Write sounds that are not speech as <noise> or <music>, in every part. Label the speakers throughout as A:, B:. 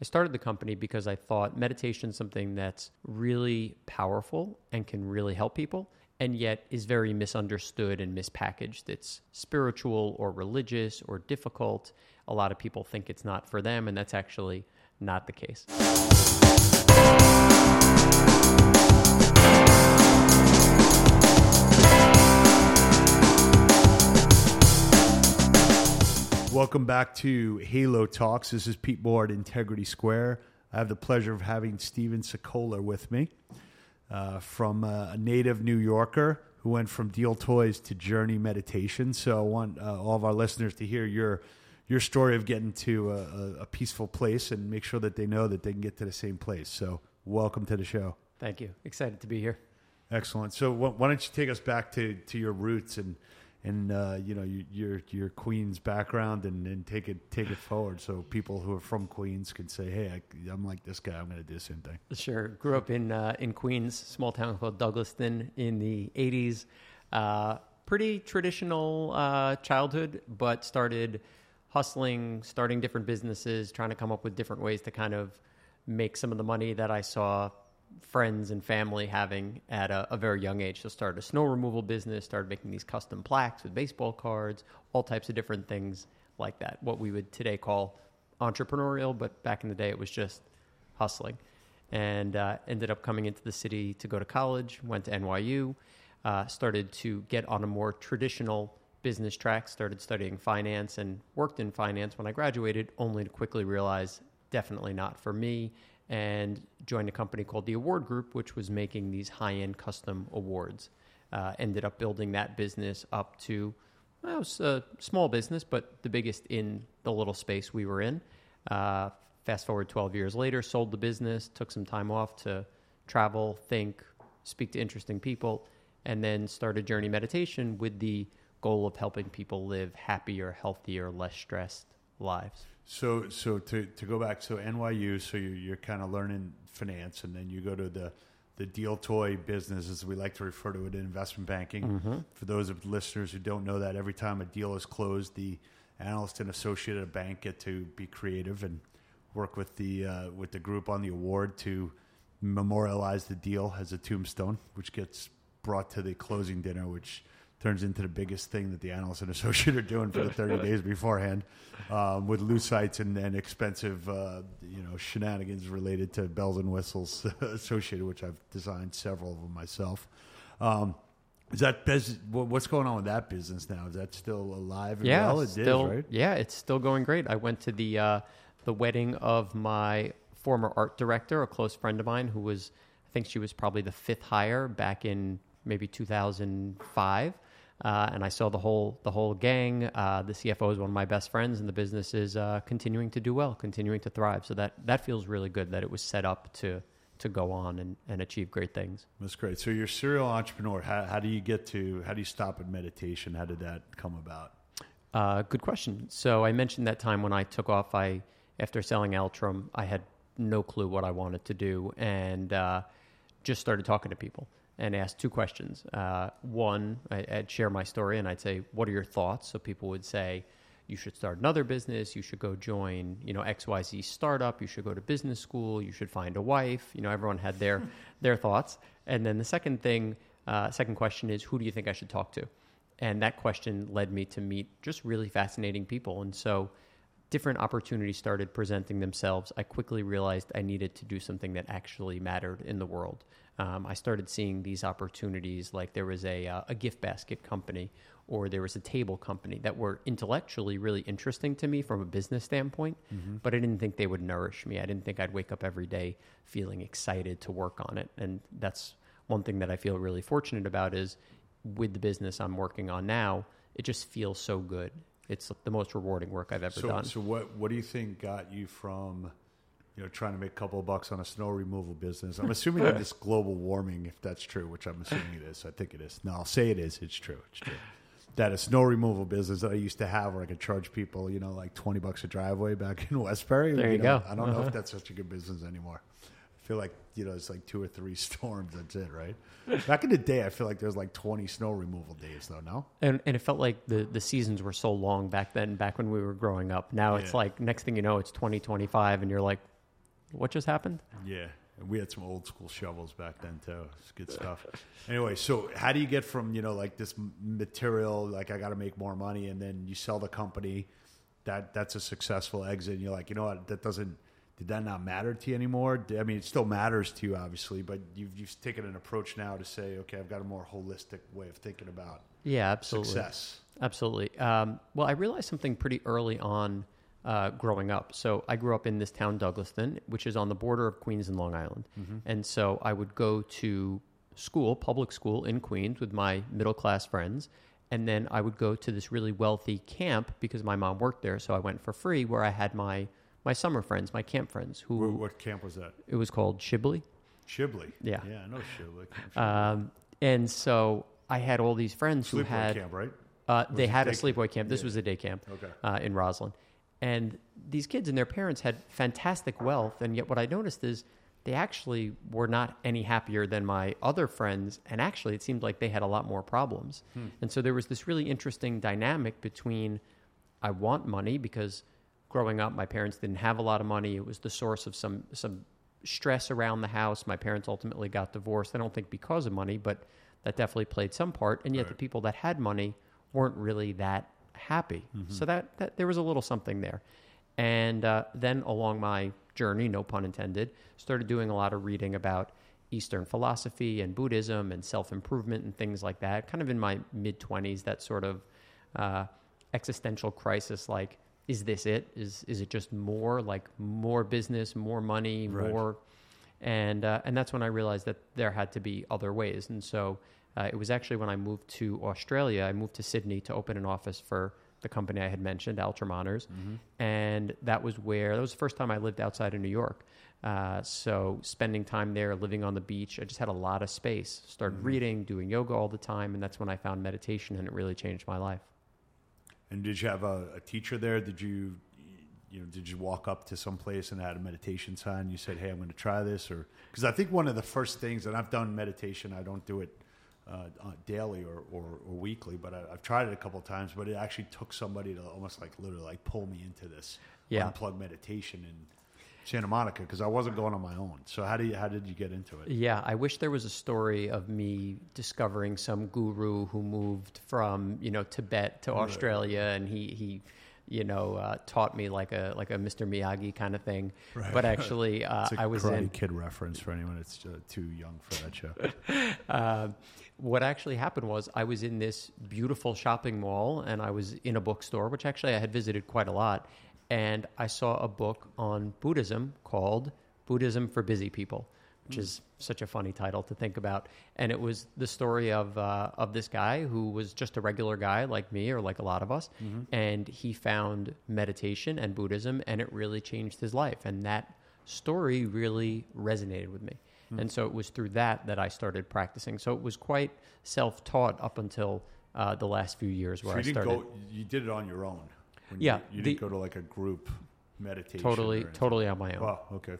A: I started the company because I thought meditation is something that's really powerful and can really help people, and yet is very misunderstood and mispackaged. It's spiritual or religious or difficult. A lot of people think it's not for them, and that's actually not the case.
B: Welcome back to Halo Talks. This is Pete Mauro Integrity Square. I have the pleasure of having Stephen Sokoler with me uh, from uh, a native New Yorker who went from Deal Toys to Journey Meditation. So I want uh, all of our listeners to hear your your story of getting to a, a, peaceful place and make sure that they know that they can get to the same place. So welcome to the show.
A: Thank you. Excited to be here.
B: Excellent. So why don't you take us back to, to your roots and and uh, you know your your Queens background and, and take it take it forward so people who are from Queens can say, hey, I, am like this guy. I'm going to do the same thing.
A: Sure. Grew up in uh, in Queens, small town called Douglaston in the '80s. Uh, pretty traditional uh, childhood, but started hustling, starting different businesses, trying to come up with different ways to kind of make some of the money that I saw friends and family having at a, a, very young age. So started a snow removal business, started making these custom plaques with baseball cards, all types of different things like that. What we would today call entrepreneurial, but back in the day it was just hustling. And uh, ended up coming into the city to go to college, went to NYU, uh, started to get on a more traditional business track, started studying finance and worked in finance when I graduated, only to quickly realize definitely not for me and joined a company called the Award Group, which was making these high end custom awards. Uh, ended up building that business up to, well, it was a small business, but the biggest in the little space we were in. Uh, fast forward 12 years later, sold the business, took some time off to travel, think, speak to interesting people, and then started Journey Meditation with the goal of helping people live happier, healthier, less stressed lives.
B: So, so to, to go back, so NYU, so you're, you're kind of learning finance, and then you go to the the deal toy business, as we like to refer to it in investment banking. Mm-hmm. For those of listeners who don't know that, every time a deal is closed, the analyst and associate at a bank get to be creative and work with the uh, with the group on the award to memorialize the deal as a tombstone, which gets brought to the closing dinner, which turns into the biggest thing that the analyst and <laughs> associate are doing for the 30 <laughs> days beforehand um, with loose sites and, and expensive uh, you know shenanigans related to bells and whistles <laughs> associated which I've designed several of them myself. Um, is that what's going on with that business now? Is that still alive
A: yeah
B: well?
A: still,
B: is, right?
A: yeah it's still going great. I went to the uh, the wedding of my former art director a close friend of mine who was I think she was probably the fifth hire back in maybe 2005 uh, and I saw the whole the whole gang. Uh, the CFO is one of my best friends, and the business is uh, continuing to do well, continuing to thrive. So that that feels really good that it was set up to to go on and, and achieve great things.
B: That's great. So you're a serial entrepreneur. How, how do you get to how do you stop at meditation? How did that come about?
A: Uh, good question. So I mentioned that time when I took off. I after selling Altrum, I had no clue what I wanted to do, and uh, just started talking to people and ask two questions. Uh, one, I, would share my story and I'd say, "What are your thoughts?" So people would say, "You should start another business. You should go join, you know, X Y Z startup. You should go to business school. You should find a wife." You know, everyone had their <laughs> their thoughts. And then the second thing, uh, second question is, "Who do you think I should talk to?" And that question led me to meet just really fascinating people. And so different opportunities started presenting themselves, I quickly realized I needed to do something that actually mattered in the world. Um, I started seeing these opportunities like there was a, uh, a gift basket company or there was a table company that were intellectually really interesting to me from a business standpoint, mm-hmm. but I didn't think they would nourish me. I didn't think I'd wake up every day feeling excited to work on it. And that's one thing that I feel really fortunate about is with the business I'm working on now, it just feels so good it's the most rewarding work I've ever
B: so,
A: done.
B: So what what do you think got you from you know trying to make a couple of bucks on a snow removal business? I'm assuming that <laughs> this global warming, if that's true, which I'm assuming it is. I think it is. No, I'll say it is. It's true. It's true. That a snow removal business that I used to have, where I could charge people, you know, like twenty bucks a driveway back in <laughs> Westbury.
A: There you,
B: you know,
A: go.
B: I don't uh-huh. know if uh-huh. that's such a good business anymore I feel like you know it's like two or three <laughs> storms. That's it, right? Back in the day, I feel like there's like 20 snow removal days, though. No,
A: and and it felt like the the seasons were so long back then. Back when we were growing up, now it's like next thing you know, it's 2025, and you're like, what just happened?
B: Yeah. And we had some old school shovels back then too. It's good stuff. anyway, so how do you get from you know like this material, like I got to make more money, and then you sell the company, that that's a successful exit, and you're like, you know what, that doesn't. Did that not matter to you anymore? I mean, it still matters to you, obviously, but you've, you've taken an approach now to say, okay, I've got a more holistic way of thinking about
A: Yeah, absolutely.
B: success.
A: Absolutely. Um, well, I realized something pretty early on uh, growing up. So I grew up in this town, Douglaston, which is on the border of Queens and Long Island. And so I would go to school, public school in Queens with my middle class friends. And then I would go to this really wealthy camp because my mom worked there. So I went for free where I had my, my summer friends, my camp friends, who
B: What, what camp was that?
A: it was called Shibley.
B: Shibley.
A: Yeah.
B: Yeah, I know Shibley. <laughs>
A: Um, and so I had all these friends who had.
B: camp, right?
A: Uh, they had a sleepaway camp. This
B: yeah.
A: was a day camp
B: Okay.
A: uh, in Roslyn. And these kids and their parents had fantastic wealth. And yet, what I noticed is they actually were not any happier than my other friends. And actually, it seemed like they had a lot more problems. Hmm. And so there was this really interesting dynamic between I want money because growing up, my parents didn't have a lot of money. It was the source of some, some stress around the house. My parents ultimately got divorced. I don't think because of money, but that definitely played some part. And yet, the people that had money weren't really that happy. So that, that there was a little something there. And uh, then along my journey, no pun intended, started doing a lot of reading about Eastern philosophy and Buddhism and self improvement and things like that. Kind of in my mid 20s, that sort of uh, existential crisis like, is this it? Is, is it just more like more business, more money,
B: Right.
A: more? And, uh, and that's when I realized that there had to be other ways. And so uh, it was actually when I moved to Australia, I moved to Sydney to open an office for the company I had mentioned, Altramoners. And that was where, that was the first time I lived outside of New York. Uh, so spending time there, living on the beach, I just had a lot of space. Started reading, doing yoga all the time. And that's when I found meditation and it really changed my life.
B: And did you have a, a teacher there? Did you, you know, did you walk up to some place and had a meditation sign? You said, "Hey, I'm going to try this," or because I think one of the first things, and I've done meditation. I don't do it uh, uh, daily or, or, or weekly, but I, I've tried it a couple of times. But it actually took somebody to almost like literally like pull me into this
A: Yeah.
B: unplug meditation in Santa Monica because I wasn't going on my own. So how do you how did you get into it?
A: Yeah, I wish there was a story of me discovering some guru who moved from you know Tibet to Australia, and he he you know uh, taught me like a like a Mr. Miyagi kind of thing.
B: Right.
A: But <laughs> actually, uh, I was
B: Karate
A: in.
B: Kid reference for anyone that's uh, too young for that show. <laughs>
A: Uh, what actually happened was I was in this beautiful shopping mall, and I was in a bookstore, which actually I had visited quite a lot, and I saw a book on Buddhism called Buddhism for Busy People, which is such a funny title to think about. And it was the story of uh, of this guy who was just a regular guy like me or like a lot of us, and he found meditation and Buddhism, and it really changed his life. And that story really resonated with me. And so it was through that that I started practicing. So it was quite self taught up until uh, the last few years where
B: So you
A: I
B: didn't
A: started.
B: go. You did it on your own. When
A: Yeah,
B: You, you
A: the-
B: didn't go to like a group meditation.
A: totally, totally on my own.
B: Wow. Okay.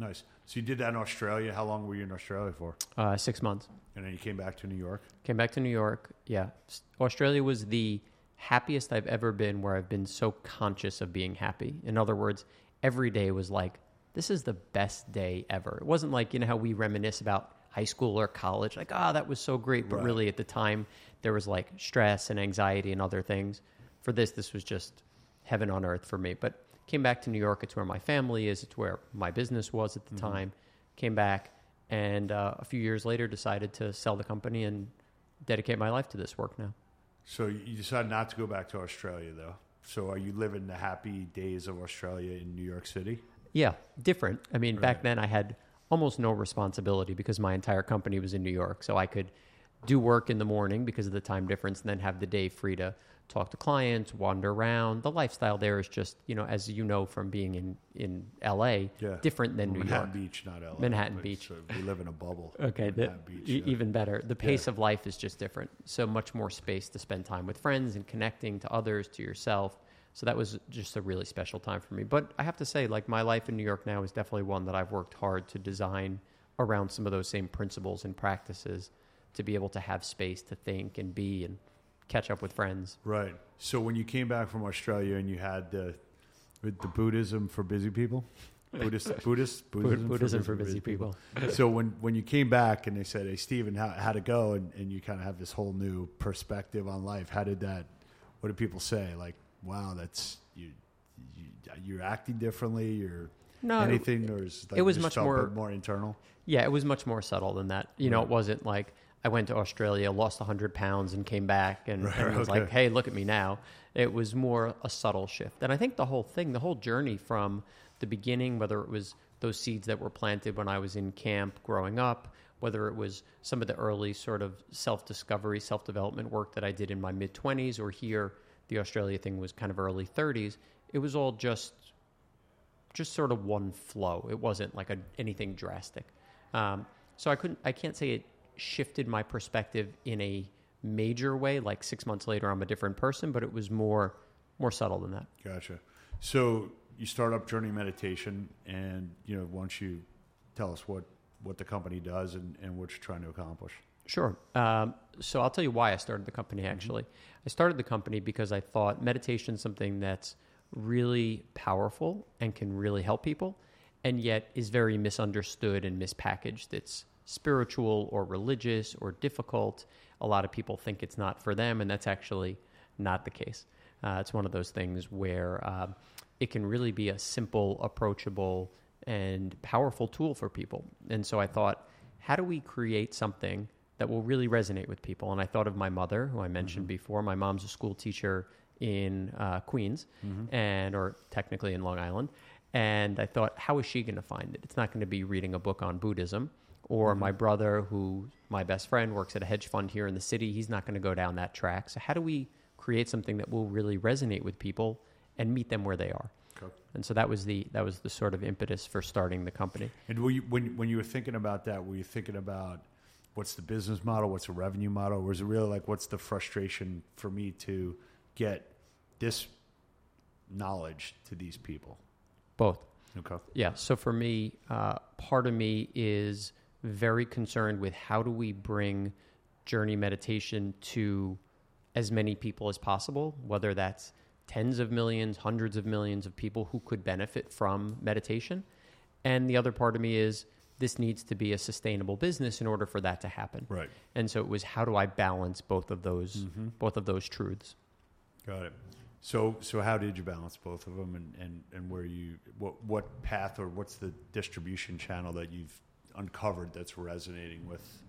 B: Nice. So you did that in Australia. How long were you in Australia for?
A: Uh, six months.
B: And then you came back to New York.
A: Came back to New York. Yeah. Australia was the happiest I've ever been where I've been so conscious of being happy. In other words, every day was like, this is the best day ever. It wasn't like, you know, how we reminisce about high school or college, like, ah, that was so great. But
B: Right.
A: really at the time, there was like stress and anxiety and other things. For this, this was just heaven on earth for me. But came back to New York. It's where my family is. It's where my business was at the time. Came back and uh, a few years later decided to sell the company and dedicate my life to this work now.
B: So you decided not to go back to Australia, though. So are you living the happy days of Australia in New York City?
A: Yeah, different. I mean, back then I had almost no responsibility because my entire company was in New York. So I could do work in the morning because of the time difference and then have the day free to talk to clients, wander around. The lifestyle there is just, you know, as you know from being in, in LA,
B: Yeah.
A: different than
B: Well,
A: New
B: Manhattan
A: York.
B: Beach, not LA.
A: Manhattan Beach.
B: so we live in a bubble. <laughs>
A: Okay, the,
B: Beach, yeah.
A: even better. The pace of life is just different. So much more space to spend time with friends and connecting to others, to yourself. So that was just a really special time for me. But I have to say, like my life in New York now is definitely one that I've worked hard to design around some of those same principles and practices to be able to have space to think and be and catch up with friends.
B: Right. So when you came back from Australia and you had the the Buddhism for busy people, Buddhist, <laughs> Buddhist,
A: Buddhism, Buddhism for busy people. <laughs>
B: so when, when you came back and they said, "Hey, Stephen, how how'd it go?" and, and you kind of have this whole new perspective on life. How did that? What did people say? Like, wow, that's you. you you're acting differently. You're
A: No,
B: anything, or is like
A: it was much more-
B: more internal.
A: Yeah, it was much more subtle than that. You know, it wasn't like I went to Australia, lost 100 pounds, and came back and,
B: Right,
A: and was
B: okay.
A: like, hey, look at me now. It was more a subtle shift. And I think the whole thing, the whole journey from the beginning, whether it was those seeds that were planted when I was in camp growing up, whether it was some of the early sort of self discovery, self development work that I did in my mid 20s, or here, the Australia thing was kind of early 30s, it was all just just sort of one flow. It wasn't like a, anything drastic. Um, so I couldn't, I can't say it shifted my perspective in a major way. Like six months later, I'm a different person, but it was more, more subtle than that.
B: Gotcha. So you start up Journey Meditation, and you know, once you tell us what what the company does and, and what you're trying to accomplish.
A: Sure. Um, so I'll tell you why I started the company. Actually, I started the company because I thought meditation is something that's really powerful and can really help people, and yet is very misunderstood and mispackaged. It's spiritual or religious or difficult. A lot of people think it's not for them, and that's actually not the case. Uh, it's one of those things where um, it can really be a simple, approachable, and powerful tool for people. And so I thought, how do we create something that will really resonate with people? And I thought of my mother, who I mentioned before. My mom's a school teacher in uh, Queens, and or technically in Long Island. And I thought, how is she going to find it? It's not going to be reading a book on Buddhism. Or my brother, who my best friend works at a hedge fund here in the city, he's not going to go down that track. So how do we create something that will really resonate with people and meet them where they are?
B: Okay.
A: And so that was the that was the sort of impetus for starting the company.
B: And were you, when when you were thinking about that, were you thinking about what's the business model, what's the revenue model, or was it really like what's the frustration for me to get this knowledge to these people?
A: Both.
B: Okay.
A: Yeah. So for me, uh, part of me is very concerned with how do we bring journey meditation to as many people as possible, whether that's tens of millions, hundreds of millions of people who could benefit from meditation. And the other part of me is this needs to be a sustainable business in order for that to happen.
B: Right.
A: And so it was how do I balance both of those mm-hmm. both of those truths?
B: Got it. So so how did you balance both of them, and, and, and where you what what path or what's the distribution channel that you've uncovered that's resonating with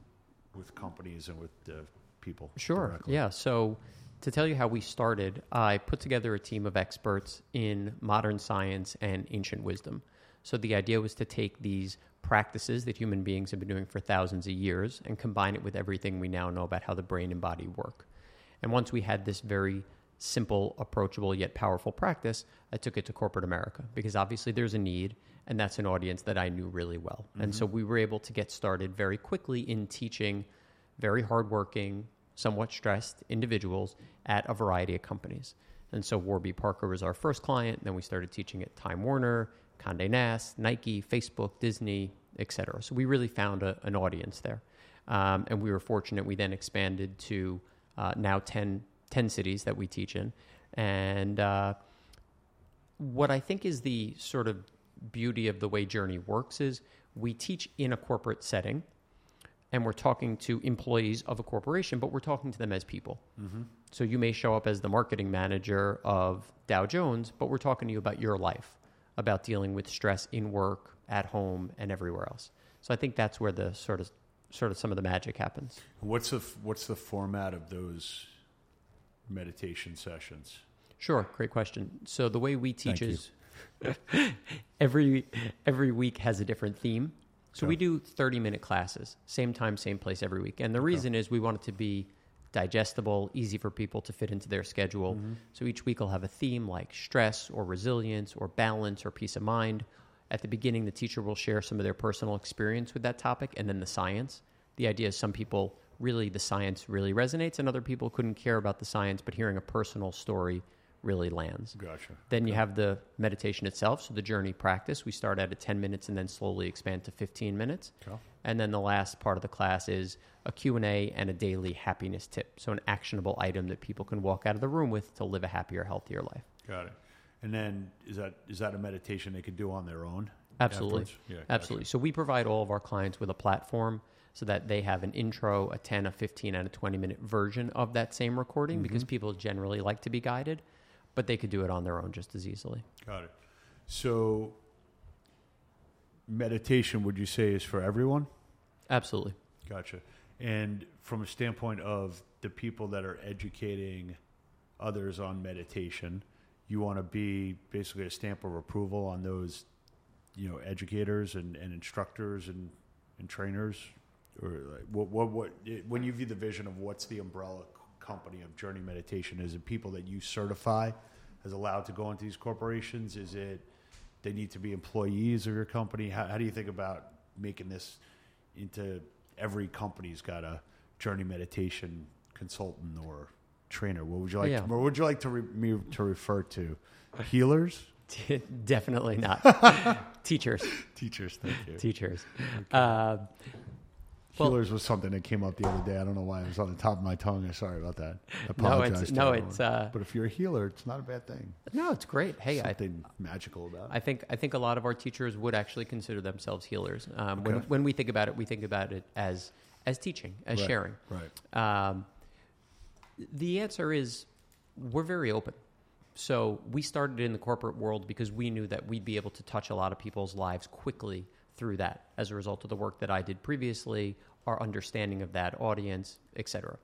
B: with companies and with the people?
A: Sure.
B: directly?
A: Yeah. So, to tell you how we started, I put together a team of experts in modern science and ancient wisdom. So, the idea was to take these practices that human beings have been doing for thousands of years and combine it with everything we now know about how the brain and body work. And once we had this very simple, approachable, yet powerful practice, I took it to corporate America because obviously there's a need, and that's an audience that I knew really well. And so we were able to get started very quickly in teaching very hardworking, somewhat stressed individuals at a variety of companies. And so Warby Parker was our first client. Then we started teaching at Time Warner, Condé Nast, Nike, Facebook, Disney, et cetera. So we really found a, an audience there. Um, and we were fortunate. We then expanded to uh, now 10, 10 cities that we teach in. And uh, what I think is the sort of beauty of the way Journey works is we teach in a corporate setting and we're talking to employees of a corporation, but we're talking to them as people. So you may show up as the marketing manager of Dow Jones, but we're talking to you about your life, about dealing with stress in work, at home, and everywhere else. So I think that's where the sort of sort of some of the magic happens.
B: What's the what's the format of those meditation sessions?
A: Sure, great question. So the way we teach
B: Thank
A: is <laughs> every every week has a different theme. So we do 30 minute classes, same time, same place every week. And the reason is we want it to be digestible, easy for people to fit into their schedule.
B: Mm-hmm.
A: So each week I'll have a theme like stress or resilience or balance or peace of mind. At the beginning, the teacher will share some of their personal experience with that topic and then the science. The idea is some people really, the science really resonates, and other people couldn't care about the science, but hearing a personal story really lands.
B: Gotcha.
A: Then you have the meditation itself, so the journey practice. We start out at 10 minutes and then slowly expand to 15 minutes.
B: Okay.
A: And then the last part of the class is a Q&A and a daily happiness tip. So an actionable item that people can walk out of the room with to live a happier, healthier life.
B: Got it. And then is that is that a meditation they could do on their own?
A: Absolutely.
B: Yeah, gotcha.
A: Absolutely. So we provide all of our clients with a platform so that they have an intro, a 10, a 15, and a 20 minute version of that same recording
B: Mm-hmm.
A: because people generally like to be guided, but they could do it on their own just as easily.
B: Got it. So, meditation, would you say, is for everyone?
A: Absolutely.
B: Gotcha. And from a standpoint of the people that are educating others on meditation, you want to be basically a stamp of approval on those, you know, educators and, and instructors and, and trainers, or like what, what what when you view the vision of what's the umbrella company of Journey Meditation? Is it people that you certify as allowed to go into these corporations? Is it they need to be employees of your company? How, how do you think about making this into every company's got a journey meditation consultant or trainer? What would you like?
A: Yeah.
B: To, what would you like to re, me to refer to? Healers, <laughs>
A: Definitely not. <laughs> Teachers.
B: teachers. Thank you.
A: Teachers. Uh, well-
B: Healers was something that came up the other day. I don't know why it was on the top of my tongue. I'm sorry about that. I
A: no, it's, no,
B: everyone.
A: it's, uh,
B: but if you're a healer, it's not a bad thing.
A: no, it's great. Hey, I,
B: Something magical about it.
A: I think I think a lot of our teachers would actually consider themselves healers. Um, when when we think about it, we think about it as as teaching, as
B: Right,
A: sharing.
B: Right.
A: Um, the answer is we're very open. So we started in the corporate world because we knew that we'd be able to touch a lot of people's lives quickly through that as a result of the work that I did previously, our understanding of that audience, etc.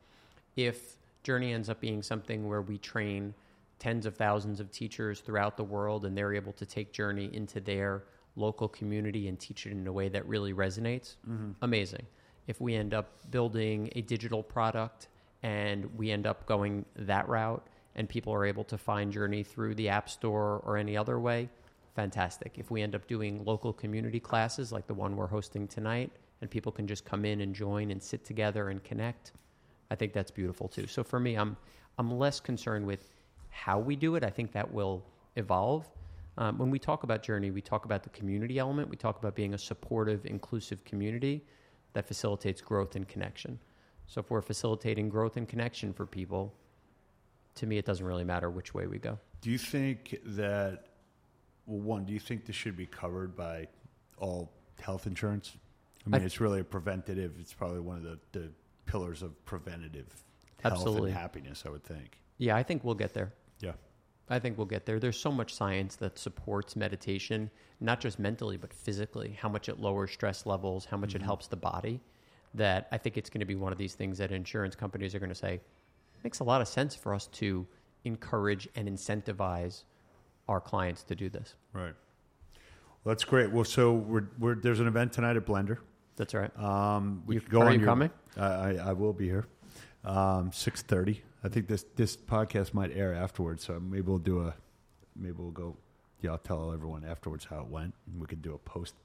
A: If Journey ends up being something where we train tens of thousands of teachers throughout the world and they're able to take Journey into their local community and teach it in a way that really resonates, mm-hmm. amazing. If we end up building a digital product and we end up going that route and people are able to find Journey through the App Store or any other way, fantastic. If we end up doing local community classes like the one we're hosting tonight and people can just come in and join and sit together and connect, I think that's beautiful too. So for me, I'm I'm less concerned with how we do it. I think that will evolve. Um, when we talk about Journey, we talk about the community element. We talk about being a supportive, inclusive community that facilitates growth and connection. So if we're facilitating growth and connection for people, to me, it doesn't really matter which way we go.
B: Do you think that, well, one, do you think this should be covered by all health insurance? I mean,
A: I-
B: it's really a preventative. It's probably one of the, the pillars of preventative health
A: Absolutely.
B: and happiness, I would think.
A: Yeah, I think we'll get there.
B: Yeah.
A: I think we'll get there. There's so much science that supports meditation, not just mentally, but physically, how much it lowers stress levels, how much it mm-hmm. helps the body, that I think it's going to be one of these things that insurance companies are going to say, makes a lot of sense for us to encourage and incentivize our clients to do this.
B: Right. Well, that's great. Well, so we're, we're, there's an event tonight at Blender.
A: That's right.
B: Um, we
A: You-
B: could go
A: are
B: on
A: you
B: your-
A: coming?
B: I, I, I will be here. Um, six thirty. I think this this podcast might air afterwards, so maybe we'll do a maybe we'll go. Yeah, I'll tell everyone afterwards how it went, and we could do a post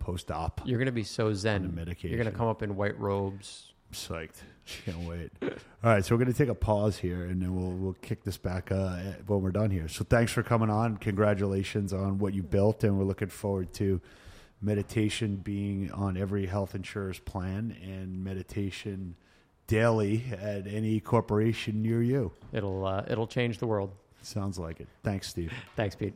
B: post op.
A: You're going to be so zen. You're going to come up in white robes.
B: Psyched. Can't wait. All right, so we're going to take a pause here, and then we'll we'll kick this back uh, when we're done here. So thanks for coming on. Congratulations on what you built, and we're looking forward to meditation being on every health insurer's plan and meditation daily at any corporation near you.
A: It'll uh, it'll change the world.
B: Sounds like it. Thanks, Steve.
A: Thanks, Pete.